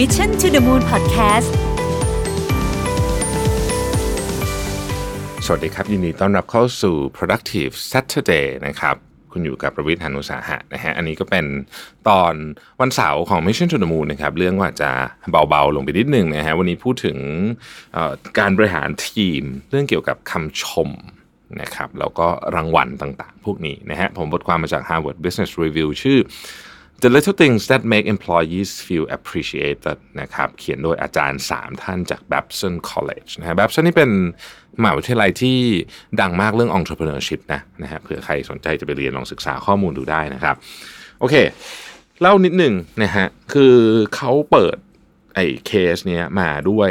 Mission to the Moon Podcast สวัสดีครับ ยินดีต้อนรับเข้าสู่ productive Saturday นะครับ คุณอยู่กับประวิทย์หานุสาหะนะฮะ อันนี้ก็เป็นตอนวันเสาร์ของ Mission to the Moon นะครับ เรื่องว่าจะเบาๆลงไปนิดนึงนะฮะ วันนี้พูดถึงการบริหารทีม เรื่องเกี่ยวกับคำชมนะครับ แล้วก็รางวัลต่างๆ พวกนี้นะฮะ ผมบทความมาจาก Harvard Business Review ชื่อ The Little Things That Make Employees Feel Appreciated นะครับเขียนโดยอาจารย์ 3 ท่านจาก Babson College นะฮะ Babson นี่เป็นมหาวิทยาลัยที่ดังมากเรื่อง entrepreneurship นะนะฮะเผื่อใครสนใจจะไปเรียนลองศึกษาข้อมูลดูได้นะครับ โอเค เล่านิดหนึ่งนะฮะคือเขาเปิดไอ้เคสเนี้ยมาด้วย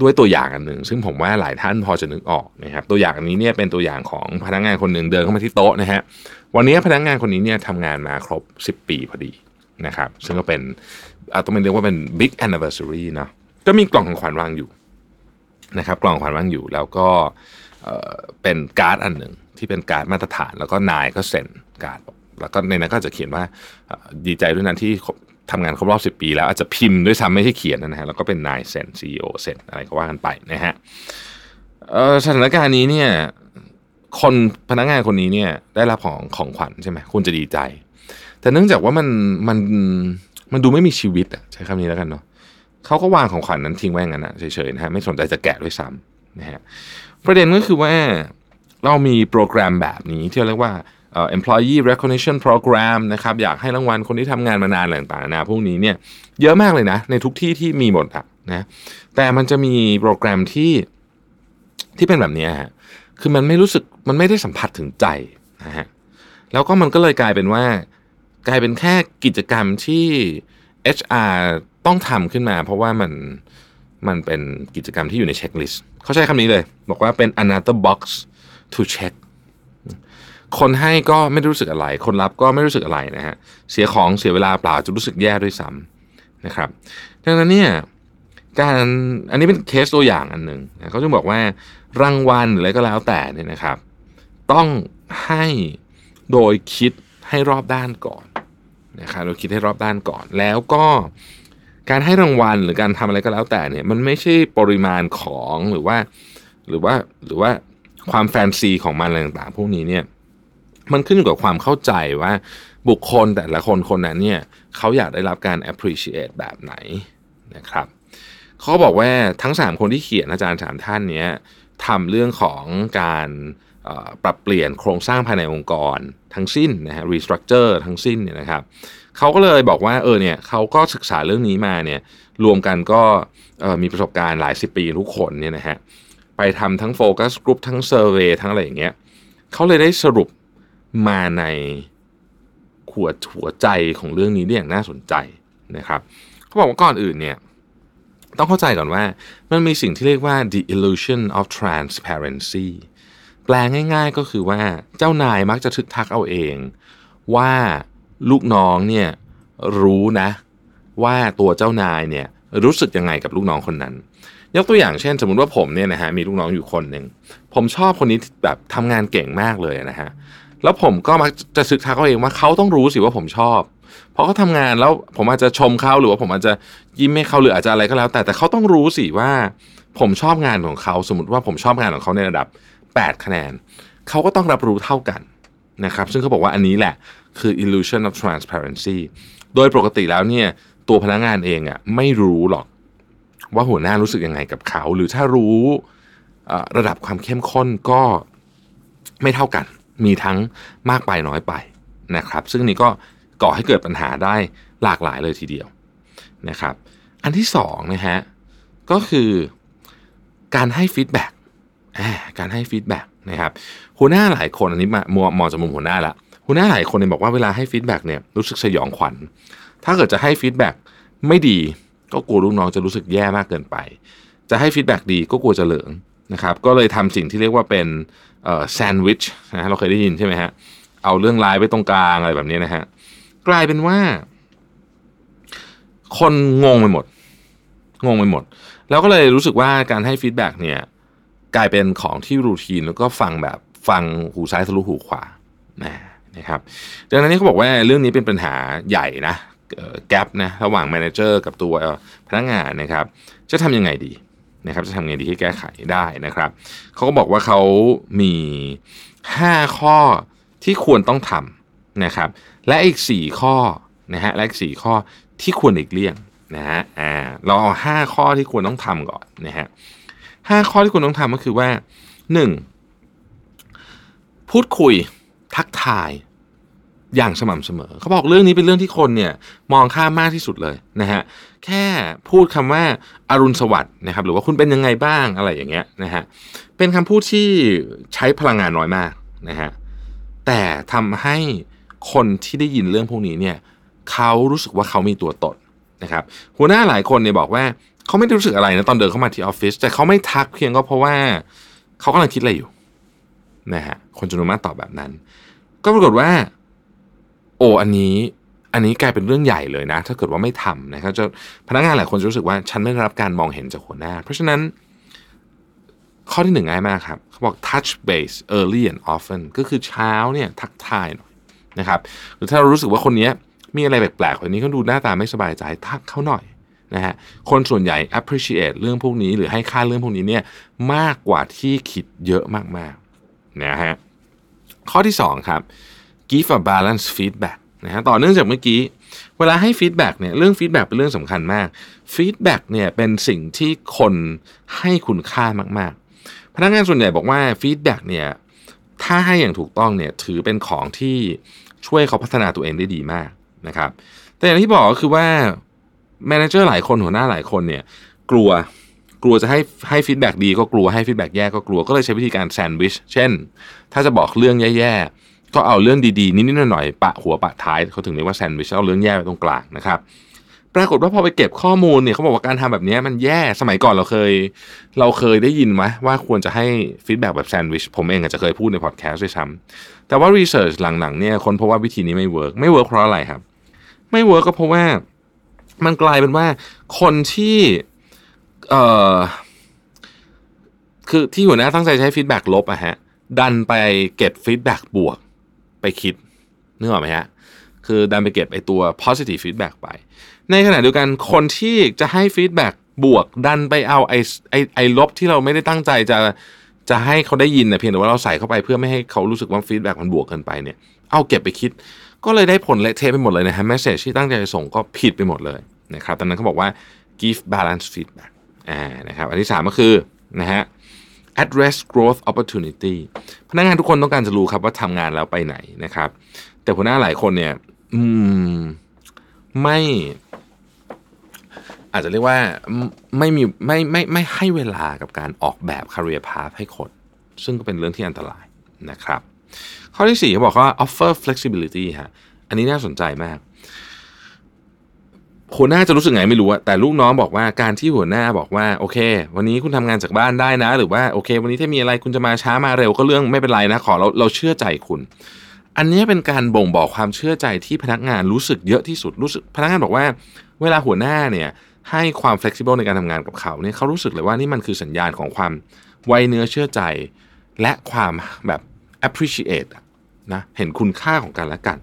ด้วยตัวอย่างอันหนึ่งซึ่งผมว่าหลายท่านพอจะนึกออกนะครับตัวอย่างอันนี้เนี่ยเป็นตัวอย่างของพนักงานคนหนึ่งเดินเข้ามาที่โต๊ะนะฮะวันนี้พนักงานคนนี้เนี่ยทำงานมาครบ 10 ปีพอดีนะครับซึ่งก็เป็นอาต้องเป็นเรียกว่าเป็น big anniversary เนาะก็มีกล่องของขวัญวางอยู่นะครับกล่องของขวัญวางอยู่แล้วก็เป็นการ์ดอันหนึ่งที่เป็นการ์ดมาตรฐาน แล้วก็นายก็เซ็นการ์ดแล้วก็ในนั้นก็จะเขียนว่าดีใจด้วยนั้นที่ ทำงานครบรอบ 10 ปีแล้วอาจจะพิมพ์ด้วยซ้ำไม่ใช่เขียนนะฮะแล้วก็เป็นนายเซ็น CEO เซ็นอะไรก็ว่ากันไปนะฮะสถานการณ์นี้เนี่ยคนพนักงานคนนี้เนี่ยได้รับของของขวัญใช่ไหมคุณจะดีใจ แต่เนื่องจากว่ามันมันมันดูไม่มีชีวิตอะใช้คำนี้แล้วกันเนาะเขาก็วางของขวัญนั้นทิ้งไว้อย่างนั้นนะเฉยๆนะฮะไม่สนใจจะแกะด้วยซ้ำนะฮะประเด็นก็คือว่าเรามีโปรแกรมแบบนี้ที่เรียกว่า employee recognition program นะครับอยากให้รางวัลคนที่ทำงานมานานอะไรต่างๆนะพวกนี้เนี่ยเยอะมากเลยนะ ในทุกที่ที่มีหมดอะนะแต่มันจะมีโปรแกรมที่ที่เป็นแบบนี้ฮะคือมันไม่รู้สึกมันไม่ได้สัมผัสถึงใจนะฮะแล้วก็มันก็เลยกลายเป็นว่ากลายเป็นแค่กิจกรรมที่ HR ต้องทำขึ้นมา เพราะว่ามันมันเป็นกิจกรรมที่อยู่ในเช็คลิสต์เขาใช้คำนี้เลย บอกว่าเป็น another box to check คนให้ก็ไม่รู้สึกอะไร คนรับก็ไม่รู้สึกอะไรนะฮะเสียของเสียเวลาเปล่าจะรู้สึกแย่ด้วยซ้ำนะครับดังนั้นเนี่ยการอันนี้เป็นเคสตัวอย่างอันหนึ่งนะเขาจะบอกว่ารางวัลหรืออะไรก็แล้วแต่เนี่ยนะครับ ต้องให้โดยคิดให้รอบด้านก่อนนะครับโดยคิดให้รอบด้านก่อน แล้วก็การให้รางวัลหรือการทำอะไรก็แล้วแต่เนี่ยมันไม่ใช่ปริมาณของหรือว่าหรือว่าหรือว่าความแฟนซีของมันอะไรต่างๆ พวกนี้เนี่ย มันขึ้นอยู่กับความเข้าใจว่าบุคคลแต่ละคนคนนั้นเนี่ยเขาอยากได้รับการ appreciate แบบไหนนะครับเขาบอกว่าทั้ง 3 คนที่เขียนอาจารย์สามท่านเนี้ยทำเรื่องของการปรับเปลี่ยนโครงสร้างภายในองค์กรทั้งสิ้นนะฮะ restructure ทั้งสิ้นเนี่ยนะครับเขาก็เลยบอกว่าเออเนี่ยเขาก็ศึกษาเรื่องนี้มาเนี่ยรวมกันก็มีประสบการณ์หลายสิบปีทุกคนเนี่ยนะฮะไปทำทั้งโฟกัสกลุ่มทั้งเซอร์เวยทั้งอะไรอย่างเงี้ยเขาเลยได้สรุป มาในหัวหัวใจของเรื่องนี้ได้อย่างน่าสนใจนะครับเขาบอกว่าก่อนอื่นเนี่ยต้องเข้าใจก่อนว่ามันมีสิ่งที่เรียกว่า the illusion of transparency แปลง่ายๆก็คือว่าเจ้านายมักจะทึกทักเอาเอง ว่าลูกน้องเนี่ยรู้นะ ว่าตัวเจ้านายเนี่ยรู้สึกยังไงกับลูกน้องคนนั้น ยกตัวอย่างเช่น สมมติว่าผมเนี่ยนะฮะมีลูกน้องอยู่คนหนึ่งผมชอบคนนี้แบบทำงานเก่งมากเลยนะฮะ แล้วผมก็มักจะทึกทักเขาเองว่าเขาต้องรู้สิว่าผมชอบ เพราะเขาทำงานแล้วผมอาจจะชมเขาหรือว่าผมอาจจะยิ้มให้เขาหรืออาจจะอะไรก็แล้ว แต่แต่เขาต้องรู้สิว่า ผมชอบงานของเขาสมมติว่าผมชอบงานของเขาในระดับ 8 คะแนนเขาก็ต้องรับรู้เท่ากันนะครับ ซึ่งเขาบอกว่าอันนี้แหละคือ illusion of transparency โดยปกติแล้วเนี่ยตัวพนักงานเองอะไม่รู้หรอกว่าหัวหน้ารู้สึกยังไงกับเขา หรือถ้ารู้ระดับความเข้มข้นก็ไม่เท่ากัน มีทั้งมากไปน้อยไปนะครับ ซึ่งนี่ก็ก่อให้เกิดปัญหาได้หลากหลายเลยทีเดียวนะครับ อันที่สองนะฮะก็คือการให้ฟีดแบ็กการให้ฟีดแบ็กนะครับหัวหน้าหลายคนอันนี้มามมองจากมุมหัวหน้าละหัวหน้าหลายคนเนี่ยบอกว่าเวลาให้ฟีดแบ็กเนี่ยรู้สึกสยองขวัญ ถ้าเกิดจะให้ฟีดแบ็กไม่ดี ก็กลัวลูกน้องจะรู้สึกแย่มากเกินไป จะให้ฟีดแบ็กดีก็กลัวจะเหลิง นะครับก็เลยทำสิ่งที่เรียกว่าเป็นแซนด์วิชนะฮะเราเคยได้ยินใช่ไหมฮะเอาเรื่องร้ายไว้ตรงกลางอะไรแบบนี้นะฮะกลายเป็นว่า คนงงไปหมด งงไปหมด แล้วก็เลยรู้สึกว่าการให้ฟีดแบ็กเนี่ยกลายเป็นของที่ routine แล้วก็ฟังแบบฟังหูซ้ายทะลุหูขวานะนะครับดังนั้นนี่เขาบอกว่าเรื่องนี้เป็นปัญหาใหญ่นะ gap นะระหว่าง manager กับตัวพนักงานนะครับ จะทำยังไงดี นะครับจะทำยังไงดีที่แก้ไขได้นะครับเขาก็บอกว่าเขามี 5 ข้อที่ควรต้องทำนะครับและอีก 4 ข้อนะฮะและอีก 4 ข้อที่ควรหลีกเลี่ยงนะฮะอ่าเราเอา 5 ข้อที่ควรต้องทำก่อนนะฮะห้าข้อที่ควรต้องทำก็คือว่า 1. พูดคุยทักทายอย่างสม่ำเสมอ เขาบอกเรื่องนี้เป็นเรื่องที่คนเนี่ยมองข้ามมากที่สุดเลยนะฮะ แค่พูดคำว่าอารุณสวัสดิ์นะครับ หรือว่าคุณเป็นยังไงบ้างอะไรอย่างเงี้ยนะฮะเป็นคำพูดที่ใช้พลังงานน้อยมากนะฮะแต่ทำให้คนที่ได้ยินเรื่องพวกนี้เนี่ยเขารู้สึกว่าเขามีตัวตนนะครับ หัวหน้าหลายคนเนี่ยบอกว่าเขาไม่ได้รู้สึกอะไรนะตอนเดินเข้ามาที่ออฟฟิศแต่เขาไม่ทักเพียงก็เพราะว่าเขากำลังคิดอะไรอยู่นะฮะคนจำนวนมากตอบแบบนั้น ก็ปรากฏว่า โอ้อันนี้ อันนี้กลายเป็นเรื่องใหญ่เลยนะ ถ้าเกิดว่าไม่ทำนะครับจะพนักงานหลายคนจะรู้สึกว่าฉันไม่ได้รับการมองเห็นจากหัวหน้า เพราะฉะนั้นข้อที่หนึ่งง่ายมากครับเขาบอก touch base early and often ก็คือเช้าเนี่ยทักทายหน่อยนะครับหรือถ้าเรารู้สึกว่าคนนี้มีอะไรแปลกๆคนนี้เขาดูหน้าตาไม่สบายใจทักเขาหน่อยนะฮะคนส่วนใหญ่ appreciate เรื่องพวกนี้ หรือให้ค่าเรื่องพวกนี้เนี่ยมากกว่าที่คิดเยอะมากๆนะฮะข้อที่สองครับ give a balance feedback นะฮะต่อเนื่องจากเมื่อกี้ เวลาให้ฟีดแบ็กเนี่ยเรื่องฟีดแบ็กเป็นเรื่องสำคัญมากฟีดแบ็กเนี่ยเป็นสิ่งที่คนให้คุณค่ามากๆ พนักงานส่วนใหญ่บอกว่าฟีดแบ็กเนี่ยถ้าให้อย่างถูกต้องเนี่ยถือเป็นของที่ช่วยเขาพัฒนาตัวเองได้ดีมากนะครับแต่อย่างที่บอกก็คือว่า manager หลายคนหัวหน้าหลายคนเนี่ยกลัวกลัวจะให้ให้ฟีดแบ็กดีก็กลัวให้ฟีดแบ็กแย่ก็กลัวก็เลยใช้วิธีการแซนด์วิชเช่น ถ้าจะบอกเรื่องแย่ๆ ก็เอาเรื่องดีๆ นิดๆหน่อยๆปะหัวปะท้ายเขาถึงเรียกว่าแซนด์วิชเอาเรื่องแย่ไปตรงกลางนะครับปรากฏว่าพอไปเก็บข้อมูลเนี่ยเขาบอกว่าการทำแบบนี้มันแย่สมัยก่อนเราเคย เราเคยได้ยินไหมว่าควรจะให้ฟีดแบ็กแบบแซนด์วิชผมเองอาจจะเคยพูดในพอดแคสต์ด้วยซ้ำแต่ว่า research หลังๆเนี่ยคนพบว่าวิธีนี้ไม่ work ไม่ work เพราะอะไรครับ ไม่ work ก็เพราะว่ามันกลายเป็นว่าคนที่เอ่อคือที่หัวหน้าตั้งใจให้ฟีดแบ็กลบอะฮะดันไปเก็บฟีดแบ็กบวก คิดนึกออกไหมฮะคือดันไปเก็บไอตัว positive feedback ไป ในขณะเดียวกันคนที่จะให้ feedback บวกดันไปเอาไอไอไอลบที่เราไม่ได้ตั้งใจจะจะให้เขาได้ยินนะเพียงแต่ว่าเราใส่เข้าไปเพื่อไม่ให้เขารู้สึกว่า feedback มันบวกเกินไปเนี่ย เอาเก็บไปคิด ก็เลยได้ผลเละเทะไปหมดเลยนะฮะ message ที่ตั้งใจจะส่งก็ผิดไปหมดเลยนะครับตอนนั้นเขาบอกว่า give balance feedback อ่านะครับอันที่สามก็คือนะฮะ address growth opportunity พนักงานทุกคนต้องการจะรู้ครับว่าทำงานแล้วไปไหนนะครับ แต่หัวหน้าหลายคนเนี่ย อืม ไม่ อาจจะเรียกว่าไม่มีไม่ไม่ไม่ให้เวลากับการออกแบบ career path ให้คน ซึ่งก็เป็นเรื่องที่อันตรายนะครับ ข้อที่สี่เขาบอกว่า offer flexibility ฮะ อันนี้น่าสนใจมาก หัวหน้าจะรู้สึกไงไม่รู้อะแต่ลูกน้องบอกว่าการที่หัวหน้าบอกว่าโอเค วันนี้คุณทำงานจากบ้านได้นะ หรือว่าโอเค วันนี้ถ้ามีอะไรคุณจะมาช้ามาเร็วก็เรื่องไม่เป็นไรนะ ขอเราเราเชื่อใจคุณ อันนี้เป็นการบ่งบอกความเชื่อใจที่พนักงานรู้สึกเยอะที่สุดรู้สึกพนักงานบอกว่า เวลาหัวหน้าเนี่ยให้ความ flexible ในการทำงานกับเขาเนี่ยเขารู้สึกเลยว่านี่มันคือสัญญาณของความไวเนื้อเชื่อใจ และความแบบ appreciate นะเห็นคุณค่าของกันและกัน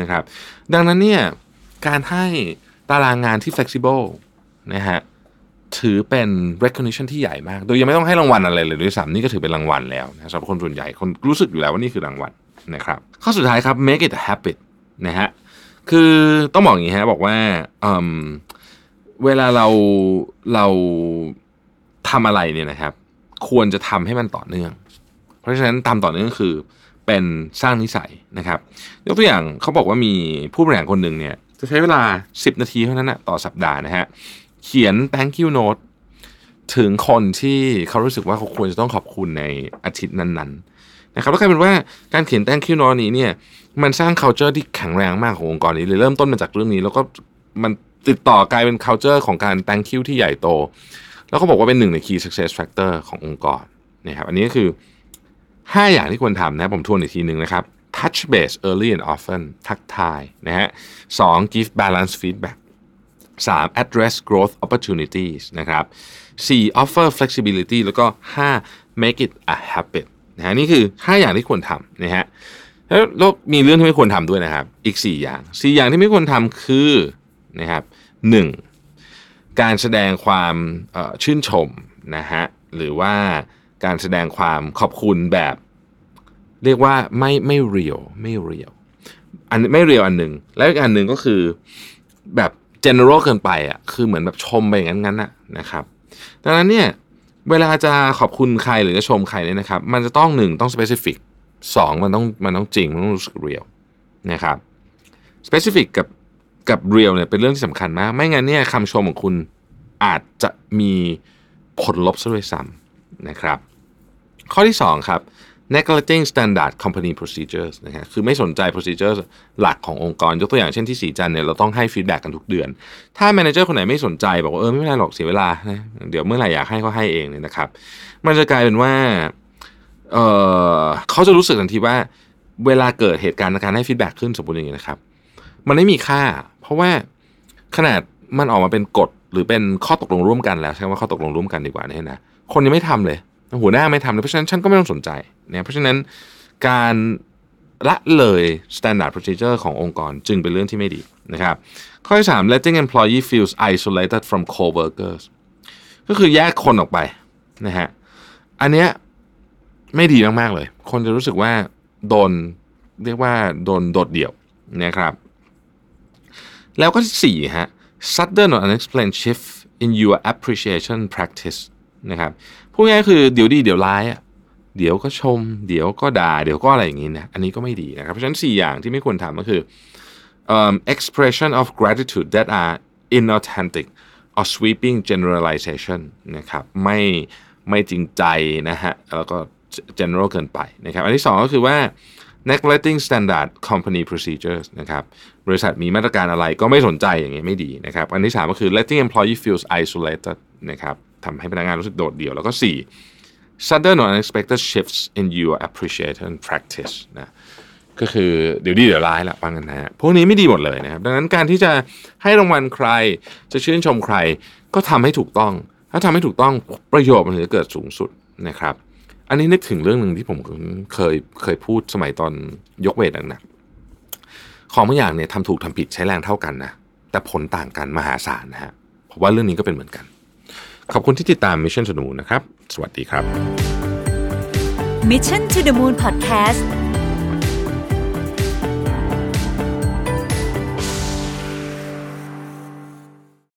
นะครับ ดังนั้นเนี่ยการให้ ตารางงานที่ flexible นะฮะถือเป็น recognition ที่ใหญ่มาก โดยยังไม่ต้องให้รางวัลอะไรเลยด้วยซ้ำนี่ก็ถือเป็นรางวัลแล้วนะสำหรับคนส่วนใหญ่คนรู้สึกอยู่แล้วว่านี่คือรางวัลนะครับข้อสุดท้ายครับ make it a habit นะฮะคือต้องบอกอย่างนี้ฮะบอกว่าเวลาเราเราทำอะไรเนี่ยนะครับ ควรจะทำให้มันต่อเนื่อง เพราะฉะนั้นตาต่อเนื่องคือเป็นสร้างนิสัยนะครับ ยกตัวอย่างเขาบอกว่ามีผู้บริหารคนหนึ่งเนี่ย จะใช้เวลา 10 นาทีเท่านั้นนะต่อสัปดาห์นะฮะ เขียน thank you note ถึงคนที่เขารู้สึกว่าเขาควรจะต้องขอบคุณในอาทิตย์นั้นๆนะครับแล้วกลายเป็นว่าการเขียน thank you note นี้เนี่ยมันสร้าง culture ที่แข็งแรงมากขององค์กรนี้เลยเริ่มต้นมาจากเรื่องนี้ แล้วก็มันติดต่อกลายเป็น culture ของการ thank you ที่ใหญ่โต แล้วก็บอกว่าเป็นหนึ่งใน key success factor ขององค์กรนะครับอันนี้ก็คือ 5 อย่างที่ควรทำนะผมทวนอีกทีหนึ่งนะครับ touch base early and often ทักทายนะฮะสอง give balance feedback 3 address growth opportunities นะครับ4 offer flexibility แล้วก็ 5 make it a habit นะฮะนี่คือ 5 อย่างที่ควรทำนะฮะแล้วมีเรื่องที่ไม่ควรทำด้วยนะครับ อีก 4 อย่าง 4 อย่างที่ไม่ควรทำคือนะครับหนึ่งการแสดงความชื่นชมนะฮะหรือว่าการแสดงความขอบคุณแบบ เรียกว่าไม่ไม่เรียวไม่เรียวอันไม่เรียวอันหนึ่งแล้วอีกอันหนึ่งก็คือแบบ general เกินไปอะคือเหมือนแบบชมไปอย่างนั้นๆนะนะครับ ดังนั้นเนี่ยเวลาจะขอบคุณใครหรือจะชมใครเนี่ยนะครับ มันจะต้องหนึ่งต้อง specific สองมันต้องมันต้องจริงมันต้องรู้สึกเรียลนะครับ specific กับกับเรียลเนี่ยเป็นเรื่องที่สำคัญมาก ไม่งั้นเนี่ยคำชมของคุณอาจจะมีผลลบซะด้วยซ้ำนะครับ ข้อที่ 2 ครับ neglecting standard company procedures นะฮะ คือไม่สนใจ procedures หลักขององค์กร ยกตัวอย่างเช่นที่สีจันเนี่ย เราต้องให้ feedback กันทุกเดือน ถ้า manager คนไหนไม่สนใจ บอกว่า เออ ไม่เป็นไรหรอก เสียเวลานะเดี๋ยวเมื่อไหร่อยากให้เขาให้เองเนี่ยนะครับ มันจะกลายเป็นว่า เออเขาจะรู้สึกทันทีว่า เวลาเกิดเหตุการณ์การให้ feedback ขึ้นสมบูรณ์อย่างนี้นะครับ มันไม่มีค่า เพราะว่าขนาดมันออกมาเป็นกฎหรือเป็นข้อตกลงร่วมกันแล้ว ใช่ไหมว่าข้อตกลงร่วมกันดีกว่านี่นะ คนยังไม่ทำเลย หัวหน้าไม่ทำเพราะฉะนั้นฉันก็ไม่ต้องสนใจเนี่ยเพราะฉะนั้นการละเลย standard procedure ขององค์กรจึงเป็นเรื่องที่ไม่ดีนะครับ ข้อที่3 letting employee feels isolated from co-workers ก็คือแยกคนออกไปนะฮะอันเนี้ยไม่ดีมาก ๆ เลย คนจะรู้สึกว่าโดนเรียกว่าโดนโดดเดี่ยวนะครับ แล้วก็สี่ฮะ sudden or unexplained shift in your appreciation practice นะครับพูดง่ายคือเดี๋ยวดีเดี๋ยวร้ายอะเดี๋ยวก็ชม เดี๋ยวก็ด่า เดี๋ยวก็อะไรอย่างงี้นะอันนี้ก็ไม่ดีนะครับเพราะฉะนั้น 4 อย่างที่ไม่ควรทำก็คือ um, expression of gratitude that are inauthentic or sweeping generalization นะครับไม่ไม่จริงใจนะฮะแล้วก็ general เกินไปนะครับอันที่ 2 ก็คือว่า neglecting standard company procedures นะครับบริษัทมีมาตรการอะไรก็ไม่สนใจอย่างนี้ไม่ดีนะครับ อันที่ 3 ก็คือ letting employee feels isolated นะครับ ทำให้พนักงานรู้สึกโดดเดี่ยว แล้วก็4 sudden or unexpected shifts in your appreciation practice นะก็คือเดี๋ยวดีเดี๋ยวร้ายละว่างันนะฮะพวกนี้ไม่ดีหมดเลยนะครับ ดังนั้นการที่จะให้รางวัลใคร จะชื่นชมใคร ก็ทำให้ถูกต้อง ถ้าทำให้ถูกต้องประโยชน์มันจะเกิดสูงสุดนะครับ อันนี้นึกถึงเรื่องหนึ่งที่ผมเคยเคยพูดสมัยตอนยกเวทหนักๆของบางอย่างเนี่ยทำถูกทำผิดใช้แรงเท่ากันนะแต่ผลต่างกันมหาศาลนะฮะเพราะว่าเรื่องนี้ก็เป็นเหมือนกัน ขอบคุณที่ติดตาม Mission to the Moon นะครับ สวัสดีครับ Mission to the Moon Podcast